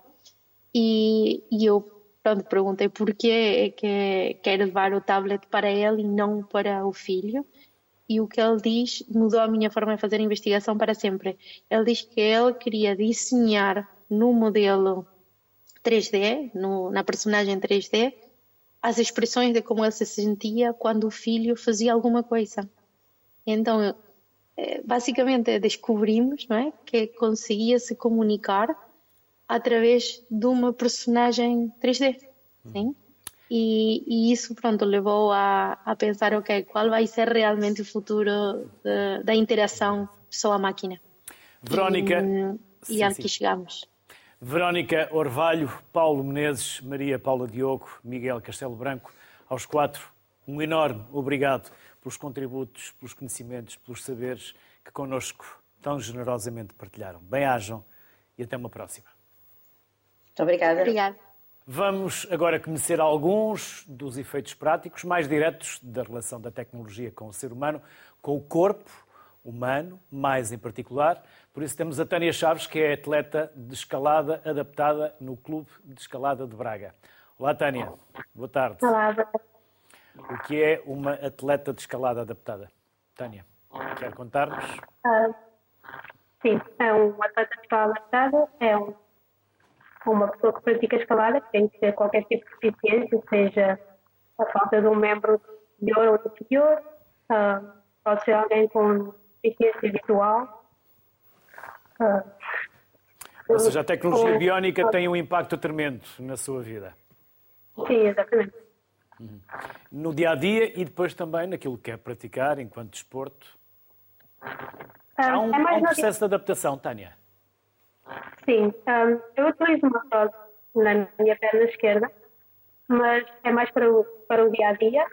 Speaker 6: E, e eu pronto, perguntei por que que quer levar o tablet para ele e não para o filho. E o que ele diz mudou a minha forma de fazer a investigação para sempre. Ele diz que ele queria desenhar no modelo 3D, no, na personagem 3D, as expressões de como ele se sentia quando o filho fazia alguma coisa. Então, eh, basicamente, descobrimos não é, que conseguia se comunicar através de uma personagem 3D. Sim? E, e, isso, pronto, levou a, a pensar, ok, qual vai ser realmente o futuro de, da interação pessoa-máquina.
Speaker 1: Verónica.
Speaker 6: E, e aqui chegamos.
Speaker 1: Verónica Orvalho, Paulo Menezes, Maria Paula Diogo, Miguel Castelo Branco, aos quatro, um enorme obrigado pelos contributos, pelos conhecimentos, pelos saberes que connosco tão generosamente partilharam. Bem-ajam e até uma próxima.
Speaker 4: Muito obrigada.
Speaker 6: Obrigada.
Speaker 1: Vamos agora conhecer alguns dos efeitos práticos mais diretos da relação da tecnologia com o ser humano, com o corpo humano, mais em particular. Por isso temos a Tânia Chaves, que é atleta de escalada adaptada no Clube de Escalada de Braga. Olá, Tânia. Boa tarde.
Speaker 7: Olá, boa tarde.
Speaker 1: O que é uma atleta de escalada adaptada? Tânia, quer contar-nos?
Speaker 7: Uh, sim, é um atleta de escalada adaptada, é um, uma pessoa que pratica escalada, que tem que ter qualquer tipo de deficiência, seja a falta de um membro superior ou inferior, uh, pode ser alguém com deficiência visual,
Speaker 1: ah. Ou seja, a tecnologia biónica tem um impacto tremendo na sua vida.
Speaker 7: Sim, exatamente.
Speaker 1: No dia a dia e depois também naquilo que quer praticar enquanto desporto.
Speaker 7: Ah,
Speaker 1: há um,
Speaker 7: é
Speaker 1: há um processo de adaptação, Tânia?
Speaker 7: Sim, um, eu utilizo uma prótese na minha perna esquerda, mas é mais para o, para o dia a dia,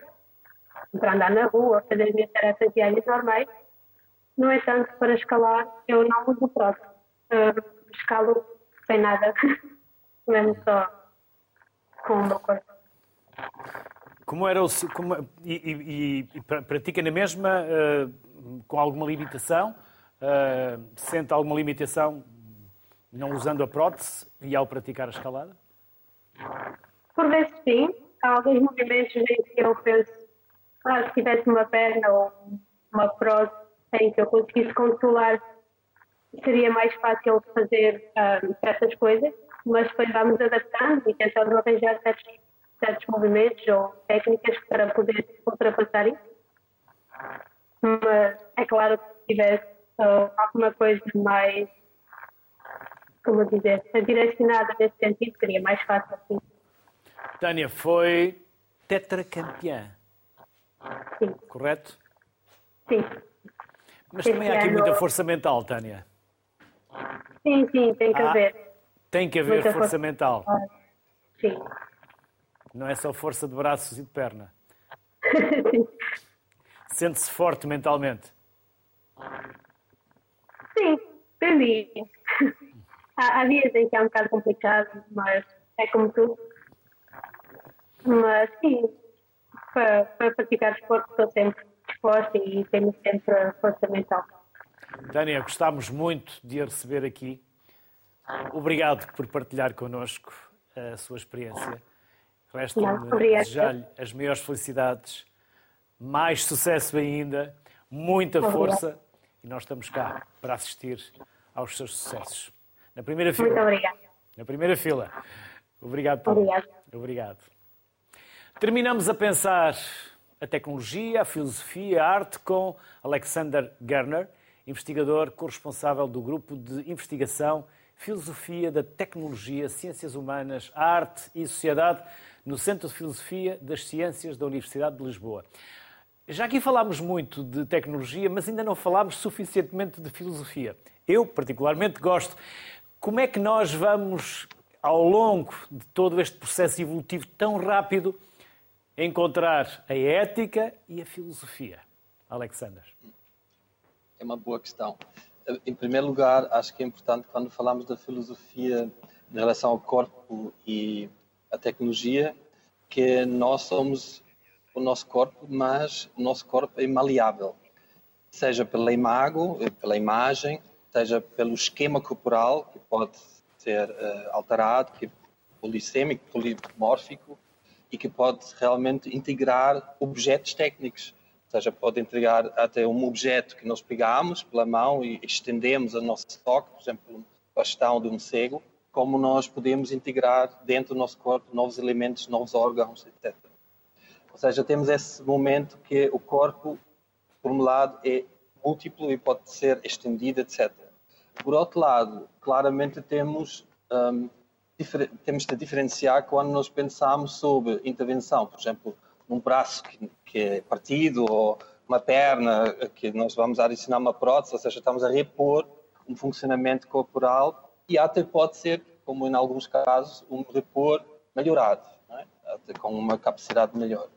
Speaker 7: para andar na rua, fazer as minhas tarefas diárias normais. No entanto, para escalar, eu não uso prótese. Uh, escalo sem nada, mesmo só com o meu corpo.
Speaker 1: Como era o como, e, e, e, pratica na mesma uh, com alguma limitação? Uh, sente alguma limitação não usando a prótese e ao praticar a escalada?
Speaker 7: Por vezes sim. Há alguns movimentos em que eu penso, ah, se tivesse uma perna ou uma prótese em que eu conseguisse controlar, seria mais fácil fazer um, certas coisas, mas depois vamos adaptando e tentando arranjar certos, certos movimentos ou técnicas para poder ultrapassar isso. Mas é claro que se tivesse uh, alguma coisa mais, como dizer, direcionada nesse sentido, seria mais fácil assim.
Speaker 1: Tânia, foi tetracampeã.
Speaker 7: Sim.
Speaker 1: Correto?
Speaker 7: Sim.
Speaker 1: Mas também há aqui muita força mental, Tânia.
Speaker 7: Sim, sim, tem que ah, haver.
Speaker 1: Tem que haver força, força, mental.
Speaker 7: Sim.
Speaker 1: Não é só força de braços e de perna. Sente-se forte mentalmente?
Speaker 7: Sim, depende. Há, há dias em que é um bocado complicado, mas é como tudo. Mas sim, para, para praticar esporte estou sempre resposta e temos sempre a força mental.
Speaker 1: Tânia, gostámos muito de a receber aqui. Obrigado por partilhar connosco a sua experiência. Resta-me desejar-lhe as maiores felicidades, mais sucesso ainda, muita força e nós estamos cá para assistir aos seus sucessos. Na primeira fila.
Speaker 7: Muito obrigada.
Speaker 1: Na primeira fila. Obrigado, Paulo.
Speaker 7: Obrigado.
Speaker 1: Obrigado. Terminamos a pensar a tecnologia, a filosofia, a arte com Alexander Gerner, investigador corresponsável do grupo de investigação Filosofia da Tecnologia, Ciências Humanas, Arte e Sociedade no Centro de Filosofia das Ciências da Universidade de Lisboa. Já aqui falámos muito de tecnologia, mas ainda não falámos suficientemente de filosofia. Eu, particularmente, gosto. Como é que nós vamos, ao longo de todo este processo evolutivo tão rápido, encontrar a ética e a filosofia? Alexander.
Speaker 8: É uma boa questão. Em primeiro lugar, acho que é importante, quando falamos da filosofia em relação ao corpo e a tecnologia, que nós somos o nosso corpo, mas o nosso corpo é maleável, seja pela imago, pela imagem, seja pelo esquema corporal, que pode ser uh, alterado, que é polissêmico, polimórfico, e que pode realmente integrar objetos técnicos. Ou seja, pode integrar até um objeto que nós pegamos pela mão e estendemos a nosso toque, por exemplo, um bastão de um cego, como nós podemos integrar dentro do nosso corpo novos elementos, novos órgãos, etc. Ou seja, temos esse momento que o corpo, por um lado, é múltiplo e pode ser estendido, etc. Por outro lado, claramente temos um, temos de diferenciar quando nós pensamos sobre intervenção, por exemplo, num braço que, que é partido ou uma perna que nós vamos adicionar uma prótese, ou seja, estamos a repor um funcionamento corporal e até pode ser, como em alguns casos, um repor melhorado, é? até com uma capacidade melhor.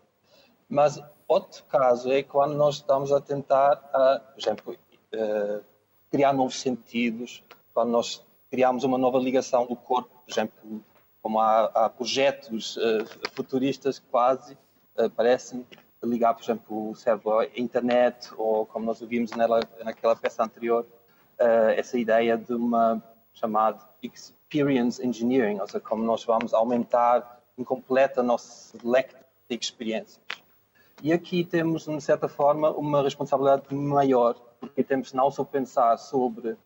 Speaker 8: Mas outro caso é quando nós estamos a tentar, a, por exemplo, uh, criar novos sentidos, quando nós criamos uma nova ligação do corpo, por exemplo, como há, há projetos uh, futuristas quase uh, parecem ligar, por exemplo, o cérebro à internet, ou como nós ouvimos nela, naquela peça anterior, uh, essa ideia de uma chamada experience engineering, ou seja, como nós vamos aumentar incompleta nosso leque de experiências. E aqui temos, de certa forma, uma responsabilidade maior, porque temos não só pensar sobre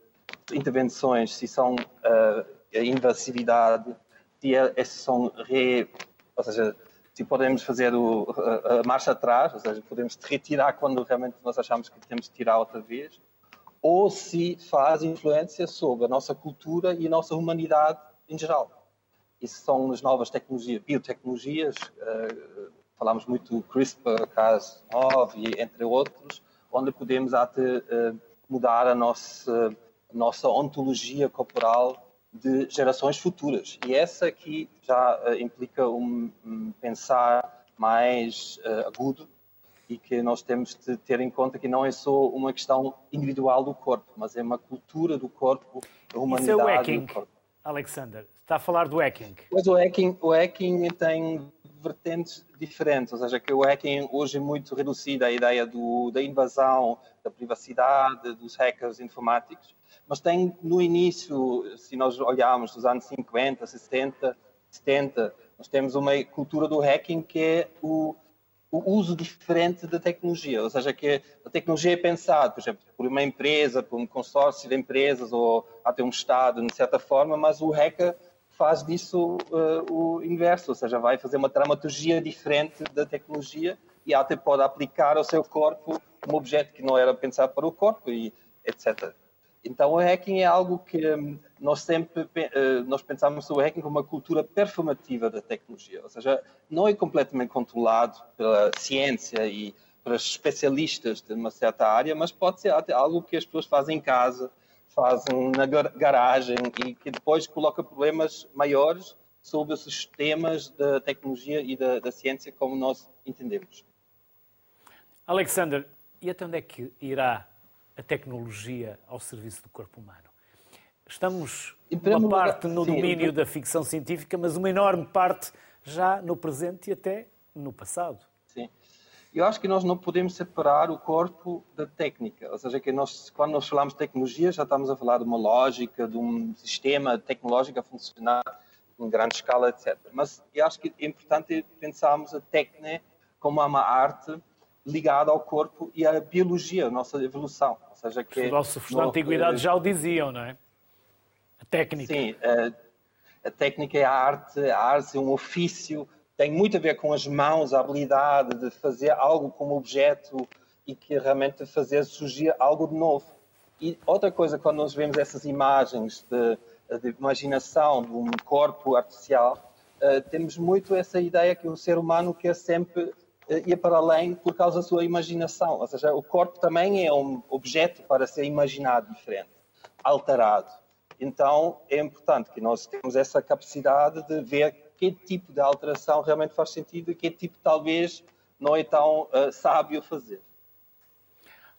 Speaker 8: intervenções, se são uh, invasividade, se é, são re, ou seja, se podemos fazer o, a, a, marcha atrás, ou seja, podemos retirar quando realmente nós achamos que temos que tirar outra vez, ou se faz influência sobre a nossa cultura e a nossa humanidade em geral. Isso são as novas tecnologias, biotecnologias, uh, falamos muito do CRISPR, Cas9, entre outros, onde podemos até uh, mudar a nossa, a nossa ontologia corporal de gerações futuras. E essa aqui já uh, implica um, um, pensar mais uh, agudo e que nós temos de ter em conta que não é só uma questão individual do corpo, mas é uma cultura do corpo, a humanidade Isso é o hacking, do corpo.
Speaker 1: Alexander, está a falar do hacking.
Speaker 8: Pois o hacking, o hacking tem vertentes diferentes, ou seja, que o hacking hoje é muito reduzido à ideia do, da invasão da privacidade dos hackers informáticos, mas tem no início, se nós olharmos dos anos 50, 60, 70, nós temos uma cultura do hacking que é o, o uso diferente da tecnologia, ou seja, que a tecnologia é pensada, por exemplo, por uma empresa, por um consórcio de empresas ou até um Estado, de certa forma, mas o hacker faz disso uh, o inverso, ou seja, vai fazer uma dramaturgia diferente da tecnologia e até pode aplicar ao seu corpo um objeto que não era pensado para o corpo e etc. Então o hacking é algo que um, nós sempre uh, nós pensamos o hacking como uma cultura performativa da tecnologia, ou seja, não é completamente controlado pela ciência e pelos especialistas de uma certa área, mas pode ser até algo que as pessoas fazem em casa fazem na garagem e que depois coloca problemas maiores sobre os sistemas da tecnologia e da, da ciência como nós entendemos.
Speaker 1: Alexander, e até onde é que irá a tecnologia ao serviço do corpo humano? Estamos uma parte no domínio da ficção científica, mas uma enorme parte já no presente e até no passado.
Speaker 8: Sim. Eu acho que nós não podemos separar o corpo da técnica, ou seja, que nós, quando nós falamos de tecnologia, já estamos a falar de uma lógica, de um sistema tecnológico a funcionar em grande escala, etc. Mas eu acho que é importante pensarmos a técnica como uma arte ligada ao corpo e à biologia, a nossa evolução. Ou seja, que
Speaker 1: Os filósofos da antiguidade já o diziam, não é? A técnica.
Speaker 8: Sim, a, a técnica é a arte, a arte é um ofício, tem muito a ver com as mãos, a habilidade de fazer algo como objeto e que realmente fazer surgir algo de novo. E outra coisa, quando nós vemos essas imagens de, de imaginação de um corpo artificial, uh, temos muito essa ideia que o ser humano quer sempre uh, ir para além por causa da sua imaginação. Ou seja, o corpo também é um objeto para ser imaginado diferente, alterado. Então, é importante que nós tenhamos essa capacidade de ver que tipo de alteração realmente faz sentido e que tipo talvez não é tão uh, sábio fazer.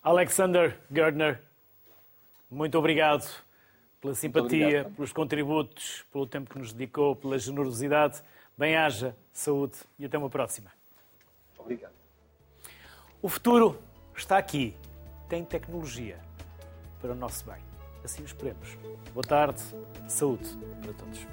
Speaker 1: Alexander Gardner, muito obrigado pela simpatia, obrigado. pelos contributos, pelo tempo que nos dedicou, pela generosidade. Bem-haja, saúde e até uma próxima.
Speaker 8: Obrigado.
Speaker 1: O futuro está aqui. Tem tecnologia para o nosso bem. Assim esperemos. Boa tarde, saúde para todos.